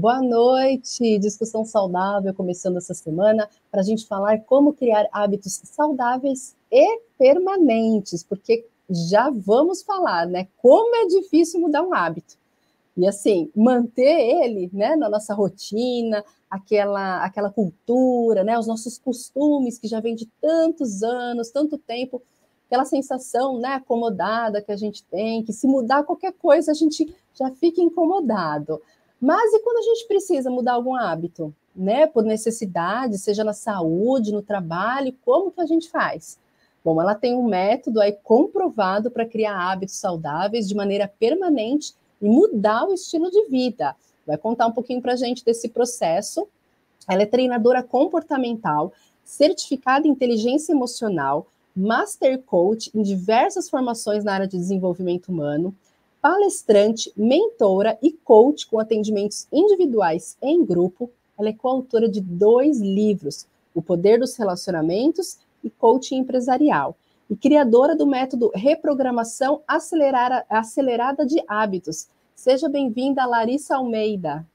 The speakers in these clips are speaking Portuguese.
Boa noite, discussão saudável começando essa semana para a gente falar como criar hábitos saudáveis e permanentes, porque já vamos falar, né? Como é difícil mudar um hábito. E assim, manter ele, né, na nossa rotina, aquela aquela cultura, né, os nossos costumes que já vem de tantos anos, tanto tempo, aquela sensação, né, acomodada que a gente tem, que se mudar qualquer coisa a gente já fica incomodado. Mas e quando a gente precisa mudar algum hábito, né, por necessidade, seja na saúde, no trabalho, como que a gente faz? Bom, ela tem um método aí comprovado para criar hábitos saudáveis de maneira permanente e mudar o estilo de vida. Vai contar um pouquinho para a gente desse processo. Ela é treinadora comportamental, certificada em inteligência emocional, master coach em diversas formações na área de desenvolvimento humano, palestrante, mentora e coach com atendimentos individuais em grupo. Ela é coautora de dois livros, O Poder dos Relacionamentos e Coaching Empresarial, e criadora do método Reprogramação Acelerada de Hábitos. Seja bem-vinda, Larissa Almeida.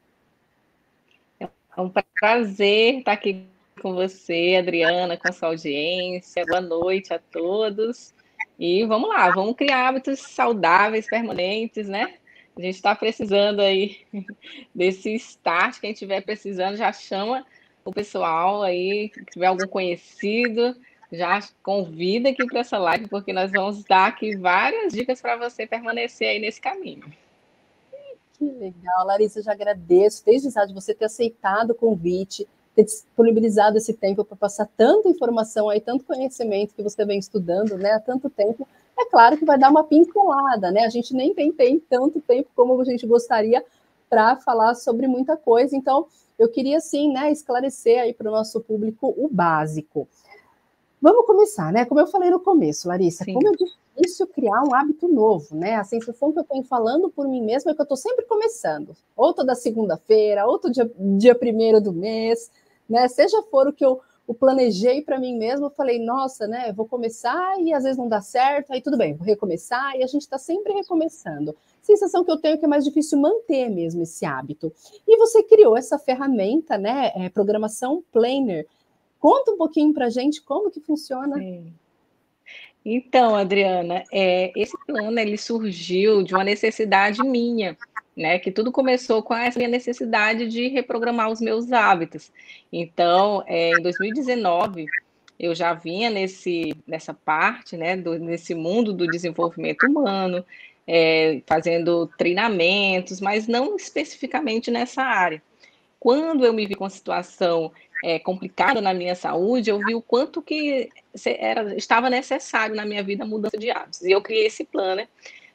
É um prazer estar aqui com você, Adriana, com a sua audiência. Boa noite a todos. E vamos lá, vamos criar hábitos saudáveis, permanentes, né? A gente está precisando aí desse start. Quem estiver precisando, já chama o pessoal aí, se tiver algum conhecido, já convida aqui para essa live, porque nós vamos dar aqui várias dicas para você permanecer aí nesse caminho. Que legal, Larissa, eu já agradeço desde já de você ter aceitado o convite, ter disponibilizado esse tempo para passar tanta informação aí, tanto conhecimento que você vem estudando, né, há tanto tempo. É claro que vai dar uma pincelada, né? A gente nem tem, tem tanto tempo como a gente gostaria para falar sobre muita coisa. Então, eu queria sim, né, esclarecer aí para o nosso público o básico. Vamos começar, né? Como eu falei no começo, Larissa, sim. como é difícil criar um hábito novo, né? A sensação que eu tenho falando por mim mesma é que eu estou sempre começando, ou toda segunda-feira, ou todo dia, dia primeiro do mês, né? Seja for o que eu o planejei para mim mesma, eu falei, nossa, né? Vou começar e às vezes não dá certo, aí tudo bem, vou recomeçar, e a gente está sempre recomeçando. Sensação que eu tenho que é mais difícil manter mesmo esse hábito. E você criou essa ferramenta, né? É, programação Planner. Conta um pouquinho para gente como que funciona. Sim. Então, Adriana, é, esse plano ele surgiu de uma necessidade minha né? Que tudo começou com essa minha necessidade de reprogramar os meus hábitos. Então, é, em 2019, eu já vinha nesse, nessa parte, né, do, nesse mundo do desenvolvimento humano, é, fazendo treinamentos, mas não especificamente nessa área. Quando eu me vi com uma situação é, complicada na minha saúde, eu vi o quanto que era, estava necessário na minha vida a mudança de hábitos. E eu criei esse plano né,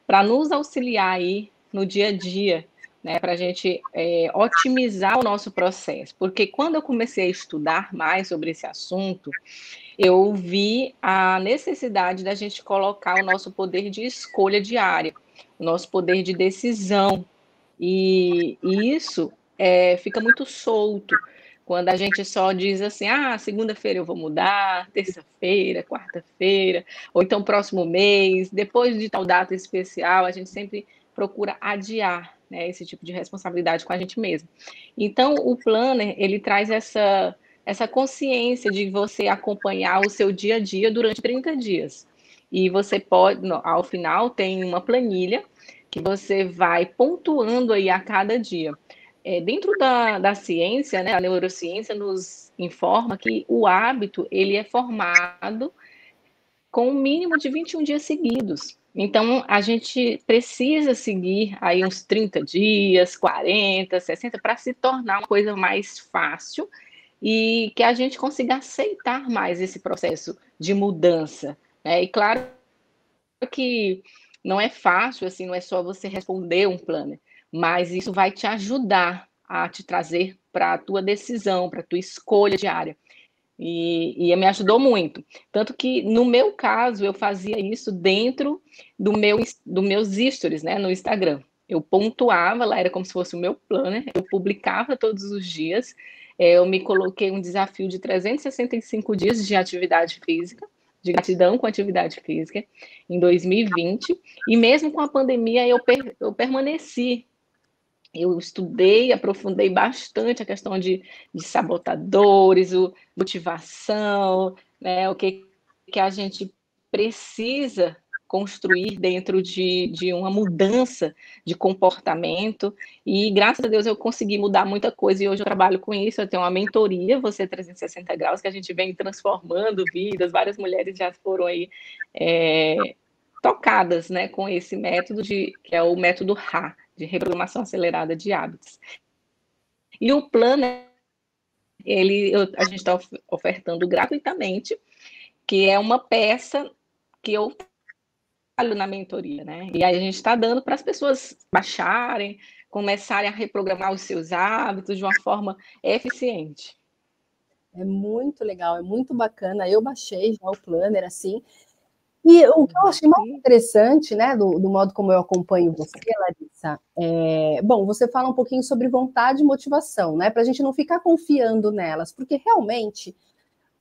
para nos auxiliar aí no dia a dia, né, para a gente é, otimizar o nosso processo. Porque quando eu comecei a estudar mais sobre esse assunto, eu vi a necessidade da gente colocar o nosso poder de escolha diária, o nosso poder de decisão. E, e isso é, fica muito solto quando a gente só diz assim, ah, segunda-feira eu vou mudar, terça-feira, quarta-feira, ou então próximo mês, depois de tal data especial, a gente sempre procura adiar né, esse tipo de responsabilidade com a gente mesmo. Então, o planner, ele traz essa, essa consciência de você acompanhar o seu dia a dia durante 30 dias. E você pode, ao final, tem uma planilha que você vai pontuando aí a cada dia. É, dentro da, da ciência, né, a neurociência nos informa que o hábito ele é formado com um mínimo de 21 dias seguidos. Então, a gente precisa seguir aí uns 30 dias, 40, 60, para se tornar uma coisa mais fácil e que a gente consiga aceitar mais esse processo de mudança. Né? E claro que não é fácil, assim, não é só você responder um plano, mas isso vai te ajudar a te trazer para a tua decisão, para a tua escolha diária. E, e, me ajudou muito. Tanto que, no meu caso, eu fazia isso dentro do meu, do meus stories, né, no Instagram. Eu pontuava lá, era como se fosse o meu planner, eu publicava todos os dias. É, eu me coloquei um desafio de 365 dias de atividade física, de gratidão com atividade física, em 2020. E mesmo com a pandemia, eu, per, eu permaneci eu estudei, aprofundei bastante a questão de, de sabotadores, o, motivação, né, o que, que a gente precisa construir dentro de, de uma mudança de comportamento. E graças a Deus eu consegui mudar muita coisa e hoje eu trabalho com isso. Eu tenho uma mentoria, Você 360 Graus, que a gente vem transformando vidas. Várias mulheres já foram aí é, tocadas né, com esse método, de, que é o método RA, de reprogramação acelerada de hábitos. E o plano, ele, eu, a gente está ofertando gratuitamente, que é uma peça que eu trabalho na mentoria, né? E aí a gente está dando para as pessoas baixarem, começarem a reprogramar os seus hábitos de uma forma eficiente. É muito legal, é muito bacana. Eu baixei já o planner assim. E o que eu achei mais interessante, né, do, do modo como eu acompanho você, Larissa, é, bom, você fala um pouquinho sobre vontade e motivação, né, para a gente não ficar confiando nelas, porque realmente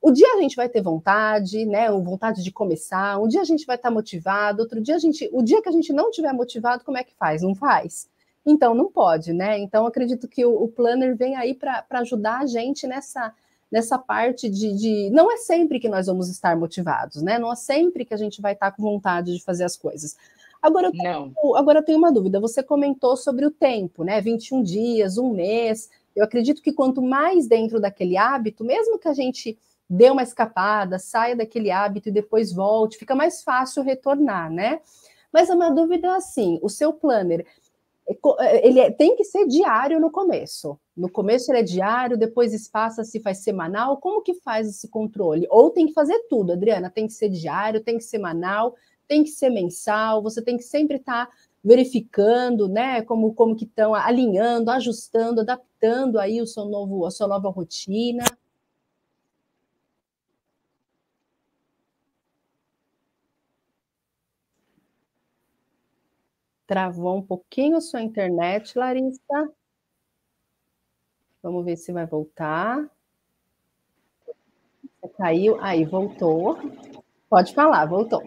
o dia a gente vai ter vontade, né? Vontade de começar, um dia a gente vai estar motivado, outro dia a gente. O dia que a gente não tiver motivado, como é que faz? Não faz? Então não pode, né? Então acredito que o, o planner vem aí para ajudar a gente nessa, nessa parte de, de, Não é sempre que nós vamos estar motivados, né? Não é sempre que a gente vai estar com vontade de fazer as coisas. Agora eu, tenho, agora eu tenho uma dúvida. Você comentou sobre o tempo, né? 21 dias, um mês. Eu acredito que quanto mais dentro daquele hábito, mesmo que a gente dê uma escapada, saia daquele hábito e depois volte, fica mais fácil retornar, né? Mas a minha dúvida é assim: o seu planner é é, ele é, tem que ser diário no começo. No começo ele é diário, depois espaça se faz semanal. Como que faz esse controle? Ou tem que fazer tudo, Adriana? Tem que ser diário, tem que ser semanal, tem que ser mensal. Você tem que sempre estar tá verificando, né? Como como que estão alinhando, ajustando, adaptando aí o seu novo a sua nova rotina. Travou um pouquinho sua internet, Larissa. Vamos ver se vai voltar. Caiu. Aí, voltou. Pode falar, voltou.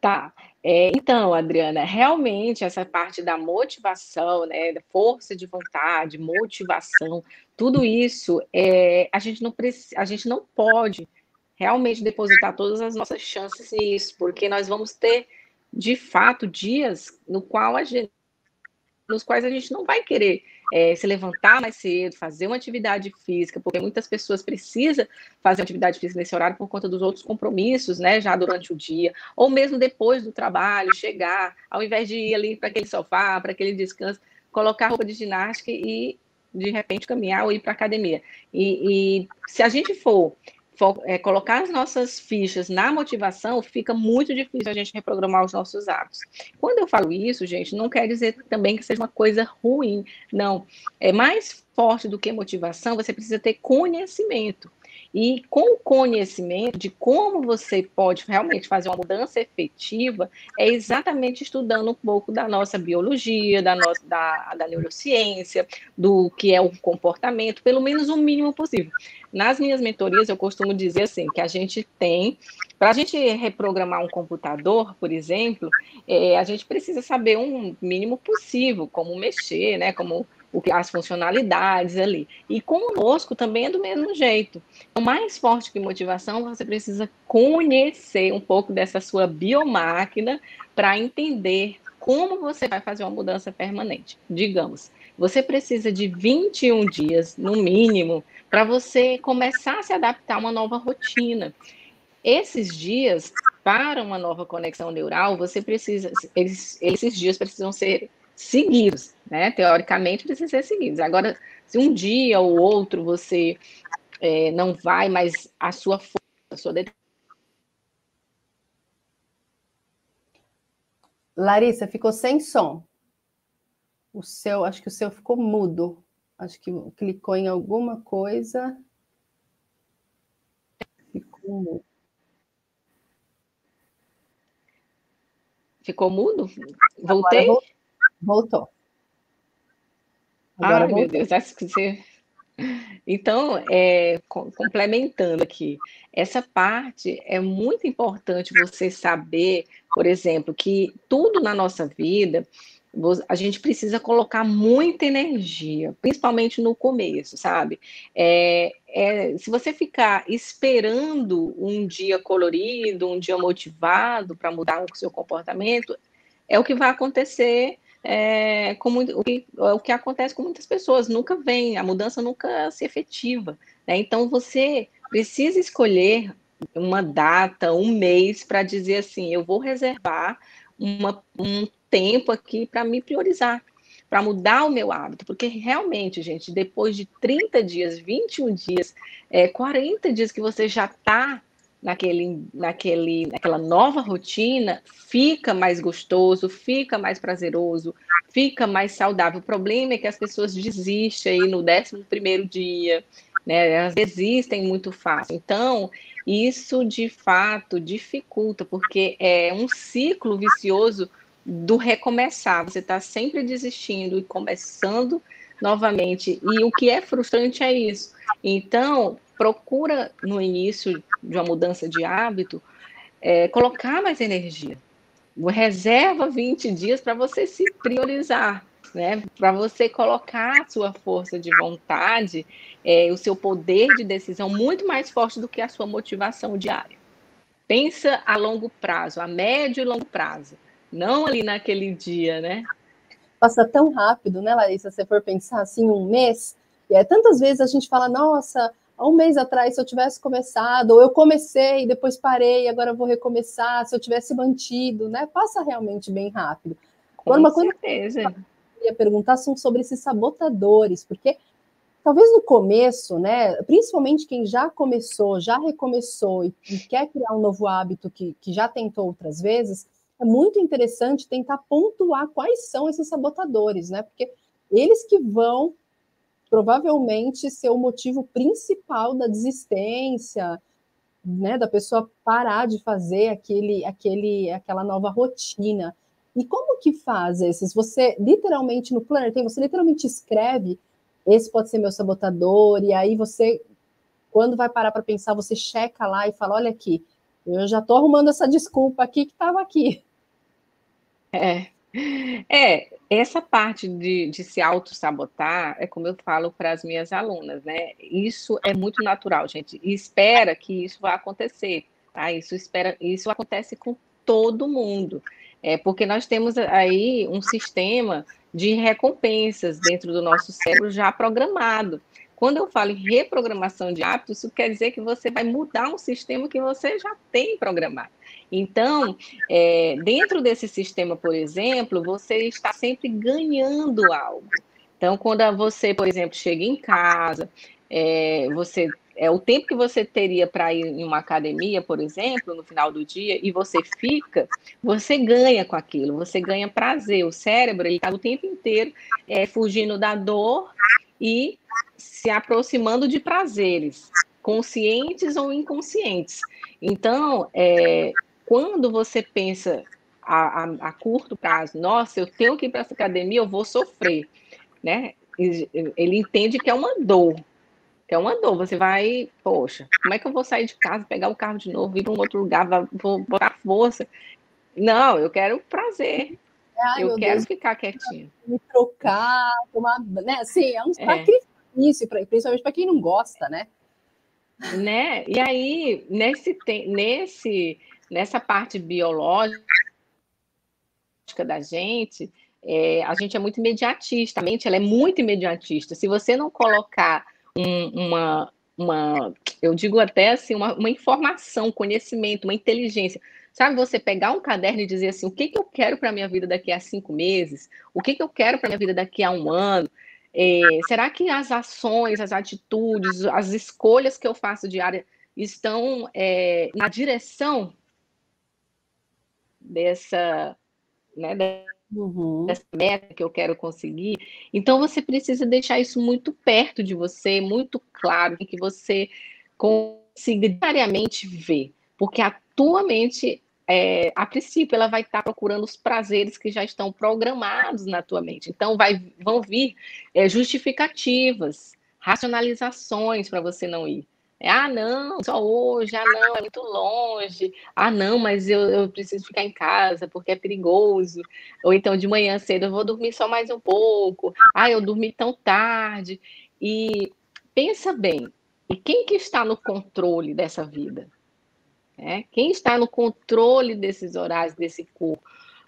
Tá. É, então, Adriana, realmente essa parte da motivação, né, da força de vontade, motivação, tudo isso, é, a gente não a gente não pode realmente depositar todas as nossas chances nisso, porque nós vamos ter, de fato, dias no qual a gente, nos quais a gente não vai querer é, se levantar mais cedo, fazer uma atividade física, porque muitas pessoas precisam fazer atividade física nesse horário por conta dos outros compromissos, né, já durante o dia, ou mesmo depois do trabalho, chegar, ao invés de ir ali para aquele sofá, para aquele descanso, colocar roupa de ginástica e de repente caminhar ou ir para academia. E, e se a gente for é, colocar as nossas fichas na motivação, fica muito difícil a gente reprogramar os nossos hábitos. Quando eu falo isso, gente, não quer dizer também que seja uma coisa ruim, não. É mais forte do que motivação, você precisa ter conhecimento. E com o conhecimento de como você pode realmente fazer uma mudança efetiva, é exatamente estudando um pouco da nossa biologia, da, nossa, da, da neurociência, do que é o comportamento, pelo menos o mínimo possível. Nas minhas mentorias, eu costumo dizer assim, que a gente tem, para a gente reprogramar um computador, por exemplo, é, a gente precisa saber um mínimo possível, como mexer, né, como as funcionalidades ali. E conosco também é do mesmo jeito. Então, mais forte que motivação, você precisa conhecer um pouco dessa sua biomáquina para entender como você vai fazer uma mudança permanente. Digamos, você precisa de 21 dias, no mínimo, para você começar a se adaptar a uma nova rotina. Esses dias, para uma nova conexão neural, você precisa, eles, esses dias precisam ser seguidos, né? Teoricamente precisam ser seguidos. Agora, se um dia ou outro você é, não vai, mas a sua força, a sua Larissa, ficou sem som. O seu, acho que o seu ficou mudo. Acho que clicou em alguma coisa. Ficou mudo. Ficou mudo? Voltei? Voltou. Agora Ai, voltou. meu Deus, acho que você. Então, é, complementando aqui, essa parte é muito importante você saber, por exemplo, que tudo na nossa vida a gente precisa colocar muita energia, principalmente no começo, sabe? É, é, se você ficar esperando um dia colorido, um dia motivado para mudar o seu comportamento, é o que vai acontecer é, com o, que, o que acontece com muitas pessoas, nunca vem, a mudança nunca se efetiva. Né? Então, você precisa escolher uma data, um mês, para dizer assim: eu vou reservar uma, um tempo aqui para me priorizar, para mudar o meu hábito, porque realmente, gente, depois de 30 dias, 21 dias, é, 40 dias que você já está naquele, naquele, naquela nova rotina, fica mais gostoso, fica mais prazeroso, fica mais saudável. O problema é que as pessoas desistem aí no 11 primeiro dia, né? Elas desistem muito fácil. Então, isso de fato dificulta, porque é um ciclo vicioso do recomeçar. Você está sempre desistindo e começando novamente. E o que é frustrante é isso. Então, procura no início de uma mudança de hábito é, colocar mais energia. Reserva 20 dias para você se priorizar, né? Para você colocar a sua força de vontade, é, o seu poder de decisão muito mais forte do que a sua motivação diária. Pensa a longo prazo, a médio e longo prazo não ali naquele dia, né? Passa tão rápido, né, Larissa? Se você for pensar assim, um mês, e é, tantas vezes a gente fala, nossa, há um mês atrás, se eu tivesse começado, ou eu comecei, depois parei, agora vou recomeçar, se eu tivesse mantido, né? Passa realmente bem rápido. Com Agora, uma certeza. coisa que eu ia perguntar são sobre esses sabotadores, porque talvez no começo, né, principalmente quem já começou, já recomeçou e, e quer criar um novo hábito que, que já tentou outras vezes, é muito interessante tentar pontuar quais são esses sabotadores, né? Porque eles que vão provavelmente ser o motivo principal da desistência, né, da pessoa parar de fazer aquele, aquele, aquela nova rotina. E como que faz esses? Você literalmente no planner tem, você literalmente escreve esse pode ser meu sabotador e aí você quando vai parar para pensar, você checa lá e fala, olha aqui, eu já estou arrumando essa desculpa aqui que estava aqui. É. É, essa parte de, de se auto-sabotar é como eu falo para as minhas alunas, né? Isso é muito natural, gente. E espera que isso vá acontecer, tá? Isso espera, isso acontece com todo mundo. É porque nós temos aí um sistema de recompensas dentro do nosso cérebro já programado. Quando eu falo em reprogramação de hábitos, isso quer dizer que você vai mudar um sistema que você já tem programado. Então, é, dentro desse sistema, por exemplo, você está sempre ganhando algo. Então, quando você, por exemplo, chega em casa, é, você é o tempo que você teria para ir em uma academia, por exemplo, no final do dia, e você fica, você ganha com aquilo, você ganha prazer. O cérebro ele está o tempo inteiro é, fugindo da dor e se aproximando de prazeres, conscientes ou inconscientes. Então, é, quando você pensa a, a, a, curto prazo, nossa, eu tenho que ir para essa academia, eu vou sofrer, né? Ele entende que é uma dor, que é uma dor. Você vai, poxa, como é que eu vou sair de casa, pegar o carro de novo, ir para um outro lugar, vou botar força? Não, eu quero prazer. Ai, eu quero Deus, ficar quietinho. Me trocar, tomar, né? Assim, é um é. sacrifício, principalmente para quem não gosta, né? Né? E aí, nesse, nesse nessa parte biológica da gente, é, a gente é muito imediatista, a mente ela é muito imediatista. Se você não colocar um, uma, uma, eu digo até assim, uma, uma informação, conhecimento, uma inteligência, Sabe, você pegar um caderno e dizer assim, o que, que eu quero para a minha vida daqui a cinco meses? O que, que eu quero para a minha vida daqui a um ano? É, será que as ações, as atitudes, as escolhas que eu faço diária estão é, na direção dessa, né, uhum. dessa meta que eu quero conseguir. Então você precisa deixar isso muito perto de você, muito claro, que você consiga diariamente ver, porque a tua mente é, a princípio, ela vai estar procurando os prazeres que já estão programados na tua mente. Então, vai, vão vir é, justificativas, racionalizações para você não ir. É, ah, não, só hoje, ah, não, é muito longe, ah, não, mas eu, eu preciso ficar em casa porque é perigoso, ou então de manhã cedo eu vou dormir só mais um pouco, ah, eu dormi tão tarde. E pensa bem, e quem que está no controle dessa vida? É, quem está no controle desses horários, desse corpo?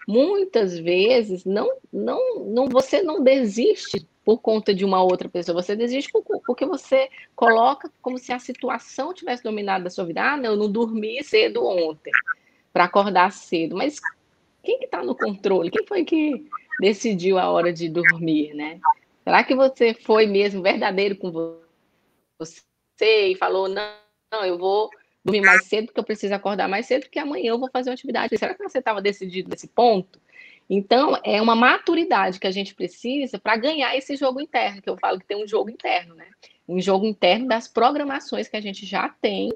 Muitas vezes não, não, não, você não desiste por conta de uma outra pessoa, você desiste porque você coloca como se a situação tivesse dominado a sua vida. Ah, não, eu não dormi cedo ontem para acordar cedo. Mas quem que está no controle? Quem foi que decidiu a hora de dormir, né? Será que você foi mesmo verdadeiro com você e falou, não, não eu vou dormir mais cedo porque eu preciso acordar mais cedo porque amanhã eu vou fazer uma atividade. Será que você estava decidido nesse ponto? Então, é uma maturidade que a gente precisa para ganhar esse jogo interno, que eu falo que tem um jogo interno, né? Um jogo interno das programações que a gente já tem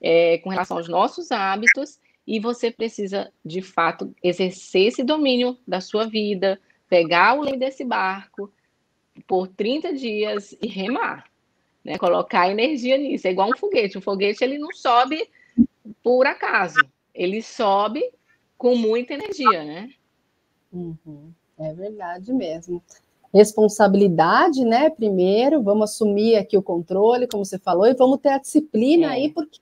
é, com relação aos nossos hábitos, e você precisa, de fato, exercer esse domínio da sua vida, pegar o leme desse barco por 30 dias e remar, né? Colocar energia nisso. É igual um foguete. Um foguete ele não sobe por acaso, ele sobe com muita energia, né? Uhum, é verdade mesmo. Responsabilidade, né? Primeiro, vamos assumir aqui o controle, como você falou, e vamos ter a disciplina é. aí, porque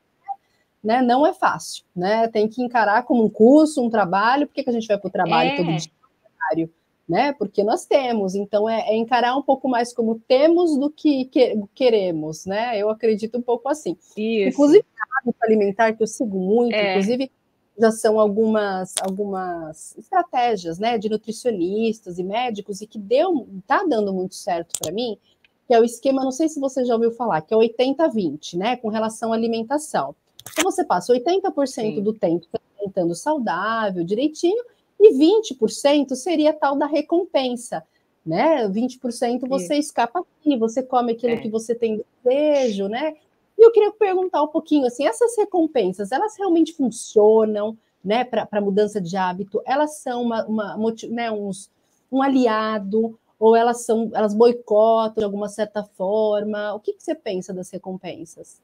né, não é fácil, né? Tem que encarar como um curso, um trabalho. Por que, que a gente vai para o trabalho é. todo dia? Né? Porque nós temos, então é, é, encarar um pouco mais como temos do que, que queremos, né? Eu acredito um pouco assim. Isso. Inclusive, hábito alimentar que eu sigo muito, é. inclusive já são algumas, algumas estratégias né, de nutricionistas e médicos e que deu, tá dando muito certo para mim, que é o esquema, não sei se você já ouviu falar, que é 80-20, né? Com relação à alimentação. Então você passa 80% Sim. do tempo alimentando saudável, direitinho, e 20% seria tal da recompensa. Né? 20% você Isso. escapa aqui, você come aquilo é. que você tem desejo, né? E eu queria perguntar um pouquinho assim, essas recompensas, elas realmente funcionam, né, para mudança de hábito? Elas são uma, uma né, uns, um aliado ou elas são, elas boicotam de alguma certa forma? O que, que você pensa das recompensas?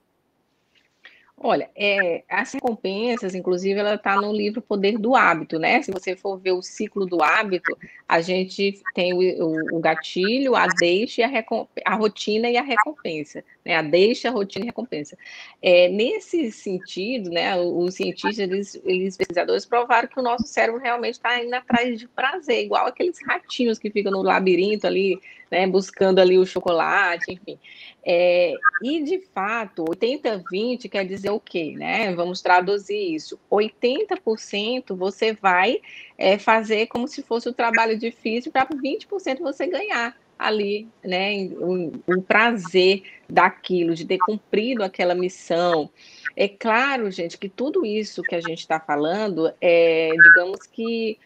Olha, é, as recompensas, inclusive, ela está no livro Poder do Hábito, né? Se você for ver o ciclo do hábito, a gente tem o, o, gatilho, a deixa, a, a, rotina e a recompensa. Né? A deixa, a rotina e a recompensa. É, nesse sentido, né, os cientistas, eles, eles pesquisadores provaram que o nosso cérebro realmente está indo atrás de prazer, igual aqueles ratinhos que ficam no labirinto ali, né, buscando ali o chocolate, enfim. É, e, de fato, 80-20 quer dizer o quê? Né? Vamos traduzir isso. 80% você vai é, fazer como se fosse o trabalho difícil para 20% você ganhar ali, né, o, o, prazer daquilo, de ter cumprido aquela missão. É claro, gente, que tudo isso que a gente está falando, é, digamos que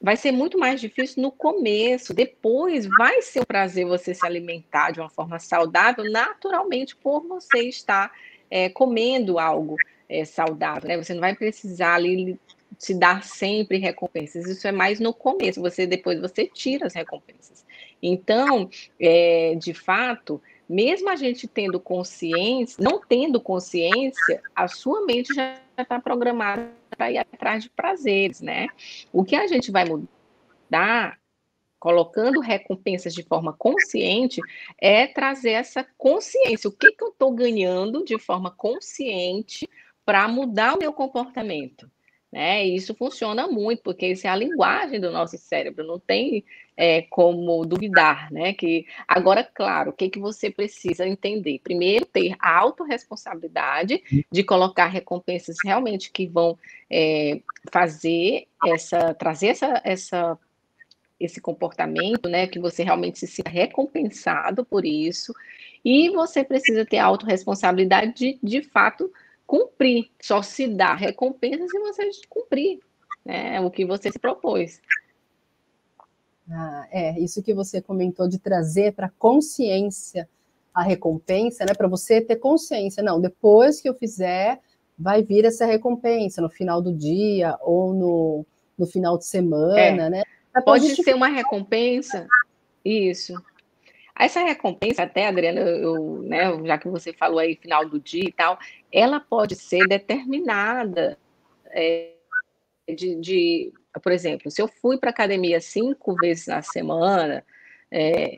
vai ser muito mais difícil no começo. Depois vai ser um prazer você se alimentar de uma forma saudável, naturalmente, por você estar é, comendo algo é, saudável. Né? Você não vai precisar ali se dar sempre recompensas. Isso é mais no começo. Você depois você tira as recompensas. Então, é, de fato, mesmo a gente tendo consciência, não tendo consciência, a sua mente já está programada para ir atrás de prazeres, né? O que a gente vai mudar, colocando recompensas de forma consciente, é trazer essa consciência. O que, que eu estou ganhando de forma consciente para mudar o meu comportamento? Né? E isso funciona muito, porque isso é a linguagem do nosso cérebro, não tem é, como duvidar, né? Que agora, claro, o que, que você precisa entender? Primeiro, ter a autorresponsabilidade de colocar recompensas realmente que vão é, fazer essa, trazer essa, essa esse comportamento, né, que você realmente se sinta recompensado por isso, e você precisa ter a autorresponsabilidade de, de fato, cumprir, só se dá recompensa se você cumprir né, o que você se propôs. Ah, é, isso que você comentou de trazer para consciência a recompensa, né? Para você ter consciência, não, depois que eu fizer, vai vir essa recompensa no final do dia ou no, no final de semana, é. né? Pode ser uma recompensa, isso. Essa recompensa, até, Adriana, eu, né, já que você falou aí final do dia e tal, ela pode ser determinada é, de, de, por exemplo, se eu fui para academia cinco vezes na semana, é,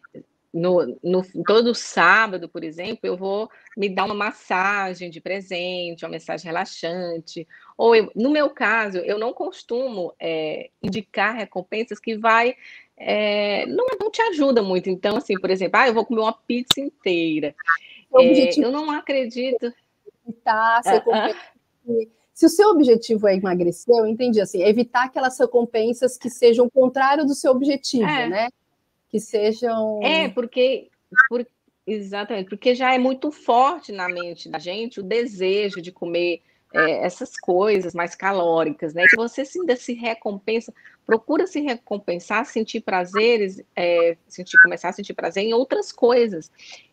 no, no, todo sábado, por exemplo, eu vou me dar uma massagem de presente, uma massagem relaxante. Ou, eu, no meu caso, eu não costumo é, indicar recompensas que vai é, não, não te ajuda muito. Então, assim, por exemplo, ah, eu vou comer uma pizza inteira. É, eu não acredito. Evitar ah, ah. Se o seu objetivo é emagrecer, eu entendi assim, evitar aquelas recompensas que sejam contrário do seu objetivo, é. né? Que sejam. É, porque, por, exatamente, porque já é muito forte na mente da gente o desejo de comer é, essas coisas mais calóricas, né? Se você ainda se recompensa, procura se recompensar, sentir prazeres, é, sentir, começar a sentir prazer em outras coisas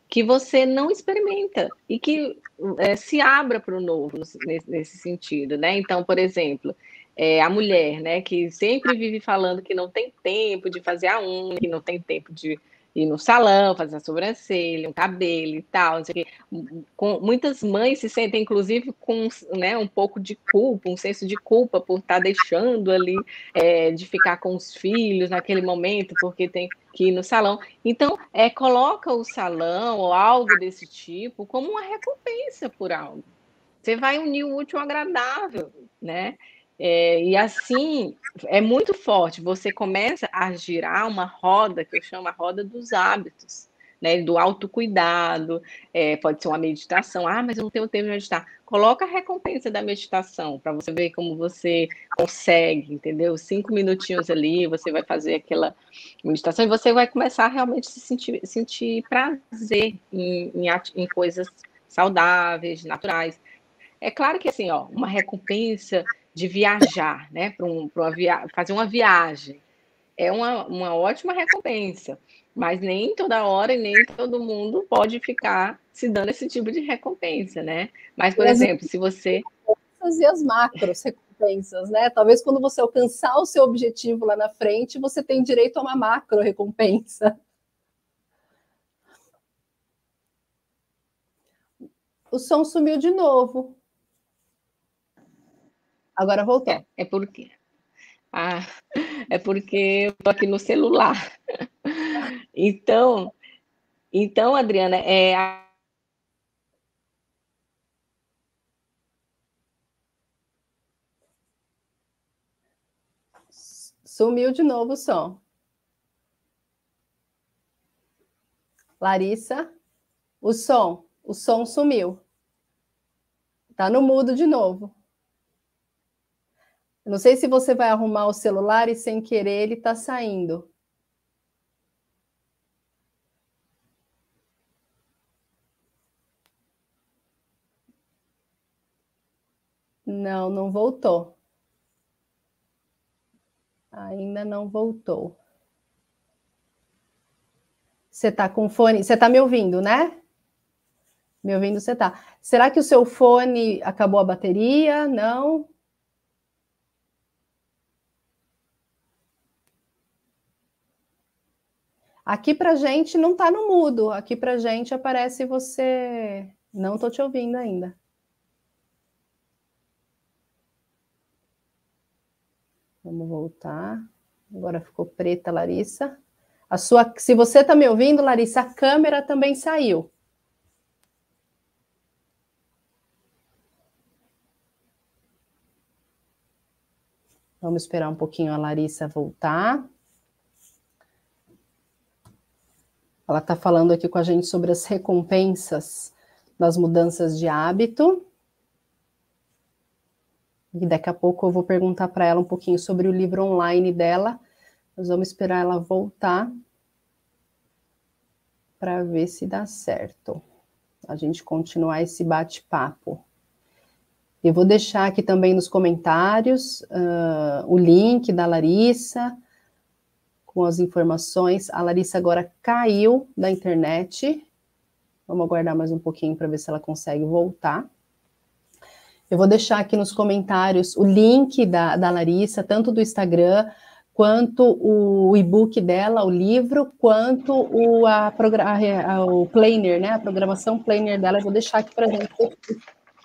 que você não experimenta e que é, se abra para o novo nesse, nesse, sentido, né? Então, por exemplo, é, a mulher, né, que sempre vive falando que não tem tempo de fazer a unha, que não tem tempo de ir no salão, fazer a sobrancelha, um cabelo e tal. Com, muitas mães se sentem, inclusive, com né, um pouco de culpa, um senso de culpa por estar tá deixando ali é, de ficar com os filhos naquele momento, porque tem ir no salão. Então, é, coloca o salão ou algo desse tipo como uma recompensa por algo. Você vai unir o útil ao agradável, né? É, e assim é muito forte. Você começa a girar uma roda que eu chamo a roda dos hábitos, né? Do autocuidado, é, pode ser uma meditação. Ah, mas eu não tenho tempo de meditar. Coloca a recompensa da meditação para você ver como você consegue, entendeu? Cinco minutinhos ali, você vai fazer aquela meditação e você vai começar a realmente se sentir, sentir prazer em, em, em coisas saudáveis, naturais. É claro que assim, ó, uma recompensa de viajar, né? Para um, via... fazer uma viagem. É uma, uma ótima recompensa, mas nem toda hora e nem todo mundo pode ficar se dando esse tipo de recompensa, né? Mas, por exemplo, se você. Fazer as macros recompensas, né? Talvez quando você alcançar o seu objetivo lá na frente, você tem direito a uma macro recompensa. O som sumiu de novo. Agora voltou. É, é porque. Ah, é porque eu tô aqui no celular. Então, então, Adriana, é. Sumiu de novo o som. Larissa, o som, o som sumiu. Tá no mudo de novo. Não sei se você vai arrumar o celular e sem querer ele está saindo. Não, não voltou. Ainda não voltou. Você está com fone? Você está me ouvindo, né? Me ouvindo, você está. Será que o seu fone acabou a bateria? Não? Aqui para gente não está no mudo, aqui para gente aparece você. Não estou te ouvindo ainda. Vamos voltar. Agora ficou preta, Larissa. A sua, se você está me ouvindo, Larissa, a câmera também saiu. Vamos esperar um pouquinho a Larissa voltar. Ela está falando aqui com a gente sobre as recompensas das mudanças de hábito. E daqui a pouco eu vou perguntar para ela um pouquinho sobre o livro online dela. Nós vamos esperar ela voltar para ver se dá certo. A gente continuar esse bate-papo. Eu vou deixar aqui também nos comentários uh, o link da Larissa, com as informações. A Larissa agora caiu da internet. Vamos aguardar mais um pouquinho para ver se ela consegue voltar. Eu vou deixar aqui nos comentários o link da, da Larissa, tanto do Instagram quanto o e-book dela, o livro, quanto o, a, a, o planner, né? A programação planner dela. Eu vou deixar aqui para gente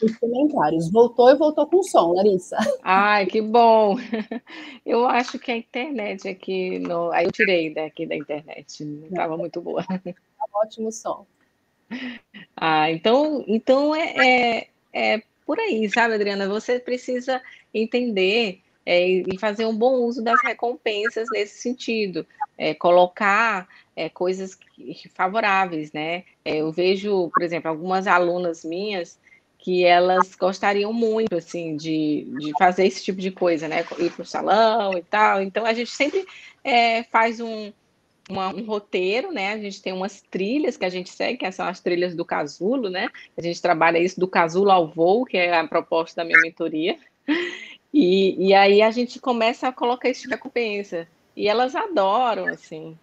os comentários. Voltou e voltou com som, Larissa. Ai, que bom! Eu acho que a internet aqui. No... Aí eu tirei daqui da internet, não estava muito boa. Tá ótimo som. Ah, então, então é, é, é por aí, sabe, Adriana? Você precisa entender é, e fazer um bom uso das recompensas nesse sentido. É, colocar é, coisas favoráveis, né? É, eu vejo, por exemplo, algumas alunas minhas que elas gostariam muito, assim, de, de fazer esse tipo de coisa, né? Ir para o salão e tal. Então, a gente sempre é, faz um, uma, um roteiro, né? A gente tem umas trilhas que a gente segue, que são as trilhas do casulo, né? A gente trabalha isso do casulo ao voo, que é a proposta da minha mentoria. E, e aí a gente começa a colocar tipo de recompensa. E elas adoram, assim.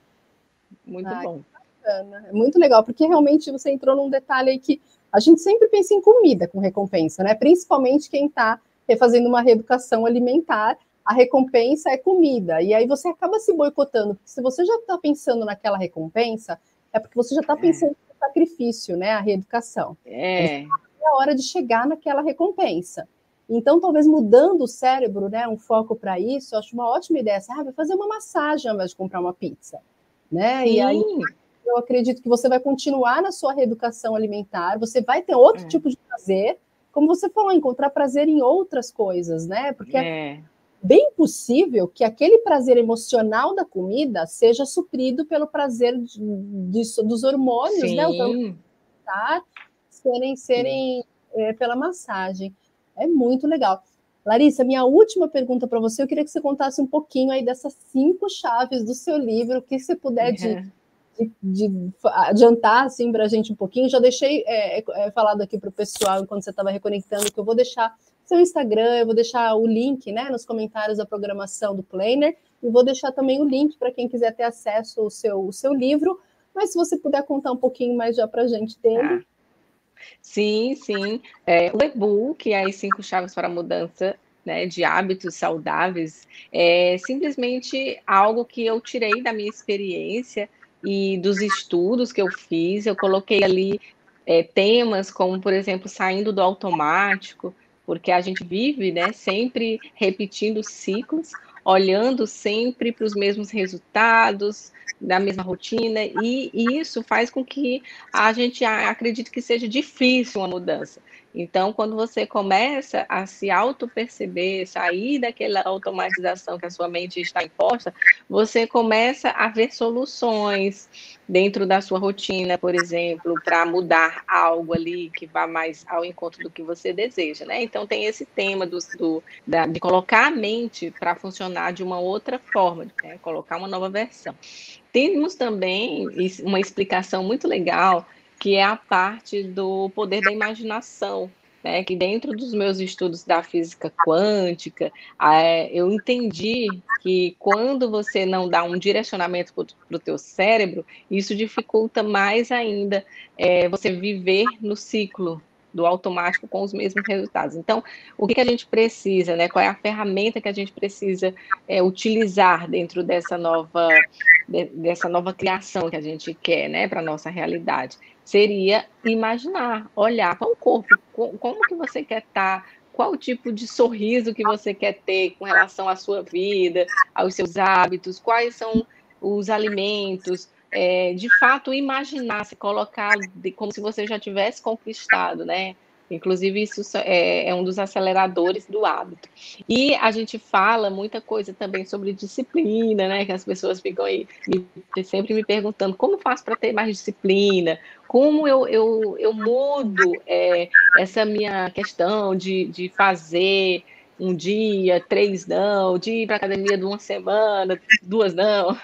Muito Ai, bom. É muito legal, porque realmente você entrou num detalhe aí que a gente sempre pensa em comida com recompensa, né? Principalmente quem está fazendo uma reeducação alimentar, a recompensa é comida. E aí você acaba se boicotando, porque se você já está pensando naquela recompensa, é porque você já está é. pensando é. no sacrifício, né? A reeducação. É. é a hora de chegar naquela recompensa. Então, talvez mudando o cérebro, né, um foco para isso, eu acho uma ótima ideia. Ah, vai fazer uma massagem ao invés de comprar uma pizza, né? Sim. E aí eu acredito que você vai continuar na sua reeducação alimentar, você vai ter outro é. tipo de prazer, como você falou, encontrar prazer em outras coisas, né? Porque é. Bem possível que aquele prazer emocional da comida seja suprido pelo prazer de, de, dos hormônios, Sim. né? O tá, serem, serem é, pela massagem. É muito legal. Larissa, minha última pergunta para você, eu queria que você contasse um pouquinho aí dessas cinco chaves do seu livro, o que você puder de é de, de adiantar assim para a gente um pouquinho. Já deixei é, é, é falado aqui para o pessoal enquanto você estava reconectando que eu vou deixar seu Instagram, eu vou deixar o link né, nos comentários da programação do Planner e vou deixar também o link para quem quiser ter acesso ao seu, ao seu livro. Mas se você puder contar um pouquinho mais já para a gente dele. Ah. Sim, sim. É, o e-book, as cinco chaves para a mudança né, de hábitos saudáveis, é simplesmente algo que eu tirei da minha experiência e dos estudos que eu fiz, eu coloquei ali é, temas como, por exemplo, saindo do automático, porque a gente vive né, sempre repetindo ciclos, olhando sempre para os mesmos resultados, da mesma rotina, e, e isso faz com que a gente acredite que seja difícil uma mudança. Então, quando você começa a se auto-perceber, sair daquela automatização que a sua mente está imposta, você começa a ver soluções dentro da sua rotina, por exemplo, para mudar algo ali que vá mais ao encontro do que você deseja, né? Então, tem esse tema do, do da, de colocar a mente para funcionar de uma outra forma, né? colocar uma nova versão. Temos também uma explicação muito legal que é a parte do poder da imaginação, né, que dentro dos meus estudos da física quântica, é, eu entendi que quando você não dá um direcionamento para o teu cérebro, isso dificulta mais ainda é, você viver no ciclo do automático com os mesmos resultados. Então, o que, que a gente precisa, né? Qual é a ferramenta que a gente precisa é, utilizar dentro dessa nova, de, dessa nova criação que a gente quer, né, para nossa realidade? Seria imaginar, olhar para o corpo, como que você quer estar, tá, qual tipo de sorriso que você quer ter com relação à sua vida, aos seus hábitos, quais são os alimentos, é, de fato imaginar, se colocar de, como se você já tivesse conquistado, né? Inclusive, isso é, é, um dos aceleradores do hábito. E a gente fala muita coisa também sobre disciplina, né? Que as pessoas ficam aí me, sempre me perguntando como faço para ter mais disciplina, como eu, eu, eu mudo é, essa minha questão de, de fazer um dia, três não, de ir para academia de uma semana, duas não.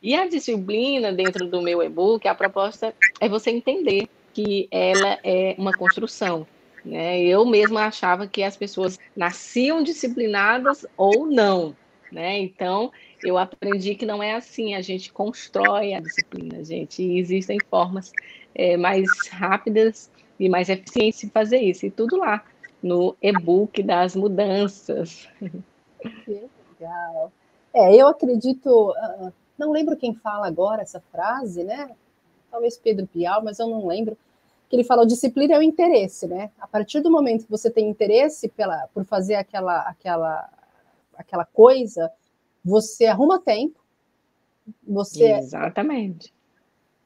E a disciplina dentro do meu e-book, a proposta é você entender que ela é uma construção. Né? Eu mesma achava que as pessoas nasciam disciplinadas ou não. Né? Então, eu aprendi que não é assim, a gente constrói a disciplina, gente, e existem formas é, mais rápidas e mais eficientes de fazer isso, e tudo lá no e-book das mudanças. Que legal. É, eu acredito, uh, não lembro quem fala agora essa frase, né? Talvez Pedro Pial, mas eu não lembro. Que ele fala: disciplina é o interesse, né? A partir do momento que você tem interesse pela, por fazer aquela, aquela, aquela coisa, você arruma tempo, você. Exatamente.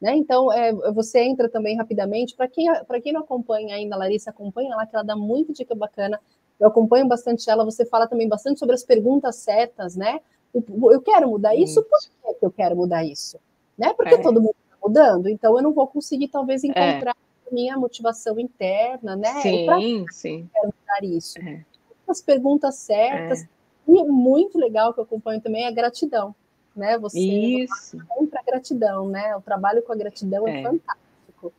Né? Então, é, você entra também rapidamente. Para quem, quem não acompanha ainda, a Larissa acompanha lá, que ela dá muita dica bacana. Eu acompanho bastante ela. Você fala também bastante sobre as perguntas certas, né? Eu quero mudar isso, por que eu quero mudar isso? Né? Porque é. todo mundo está mudando, então eu não vou conseguir, talvez, encontrar é. Minha motivação interna, né? Sim, pra sim. Mudar isso. É. As perguntas certas. É. E muito legal que eu acompanho também é a gratidão né? Você Isso. sempre a gratidão, né? O trabalho com a gratidão é, é fantástico.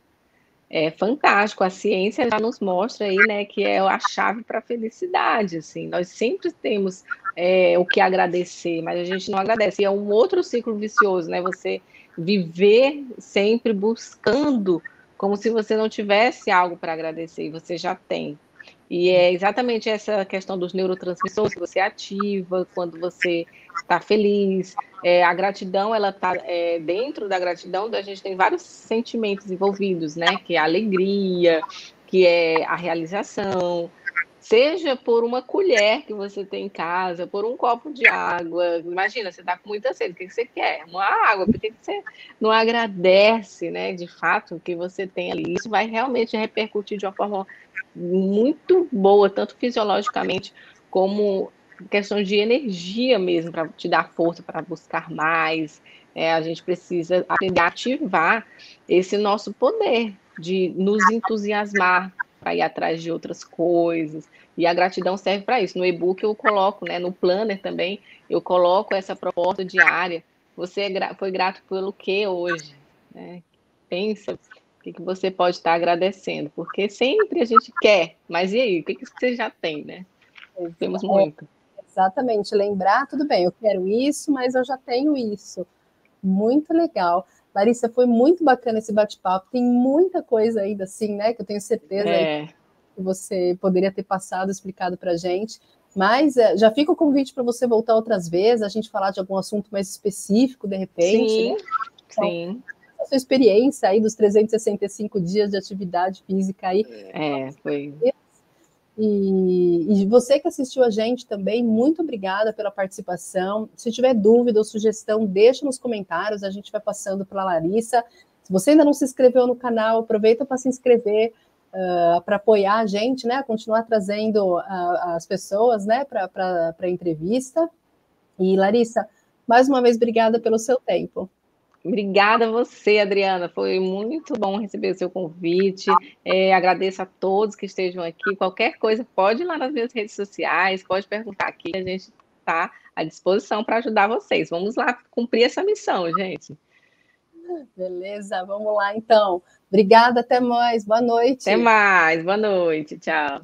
É fantástico. A ciência já nos mostra aí, né, que é a chave para a felicidade. Assim, nós sempre temos é, o que agradecer, mas a gente não agradece. E é um outro ciclo vicioso, né? Você viver sempre buscando como se você não tivesse algo para agradecer você já tem. E é exatamente essa questão dos neurotransmissores que você ativa quando você está feliz. É, a gratidão, ela está é, dentro da gratidão, a gente tem vários sentimentos envolvidos, né? Que é a alegria, que é a realização, seja por uma colher que você tem em casa, por um copo de água. Imagina, você está com muita sede, o que você quer? Uma água, por que você não agradece, né? De fato, o que você tem ali? Isso vai realmente repercutir de uma forma muito boa, tanto fisiologicamente como questão de energia mesmo, para te dar força para buscar mais. É, a gente precisa aprender a ativar esse nosso poder de nos entusiasmar para ir atrás de outras coisas. E a gratidão serve para isso. No e-book eu coloco, né, no planner também, eu coloco essa proposta diária. Você é gra foi grato pelo que hoje? Né? Pensa que, que você pode estar agradecendo, porque sempre a gente quer, mas e aí, o que, que você já tem, né? Temos muito. Exatamente, lembrar, tudo bem, eu quero isso, mas eu já tenho isso. Muito legal. Larissa, foi muito bacana esse bate-papo. Tem muita coisa ainda assim, né? Que eu tenho certeza é. que você poderia ter passado, explicado para a gente. Mas é, já fica o convite para você voltar outras vezes, a gente falar de algum assunto mais específico, de repente. Sim, né? então, sim a sua experiência aí dos 365 dias de atividade física aí. É, foi. E, e, você que assistiu a gente também, muito obrigada pela participação. Se tiver dúvida ou sugestão, deixa nos comentários, a gente vai passando para a Larissa. Se você ainda não se inscreveu no canal, aproveita para se inscrever, uh, para apoiar a gente, né? Continuar trazendo uh, as pessoas né, para a entrevista. E Larissa, mais uma vez, obrigada pelo seu tempo. Obrigada a você, Adriana. Foi muito bom receber o seu convite. É, agradeço a todos que estejam aqui. Qualquer coisa, pode ir lá nas minhas redes sociais, pode perguntar aqui. A gente está à disposição para ajudar vocês. Vamos lá cumprir essa missão, gente. Beleza, vamos lá então. Obrigada, até mais. Boa noite. Até mais, boa noite. Tchau.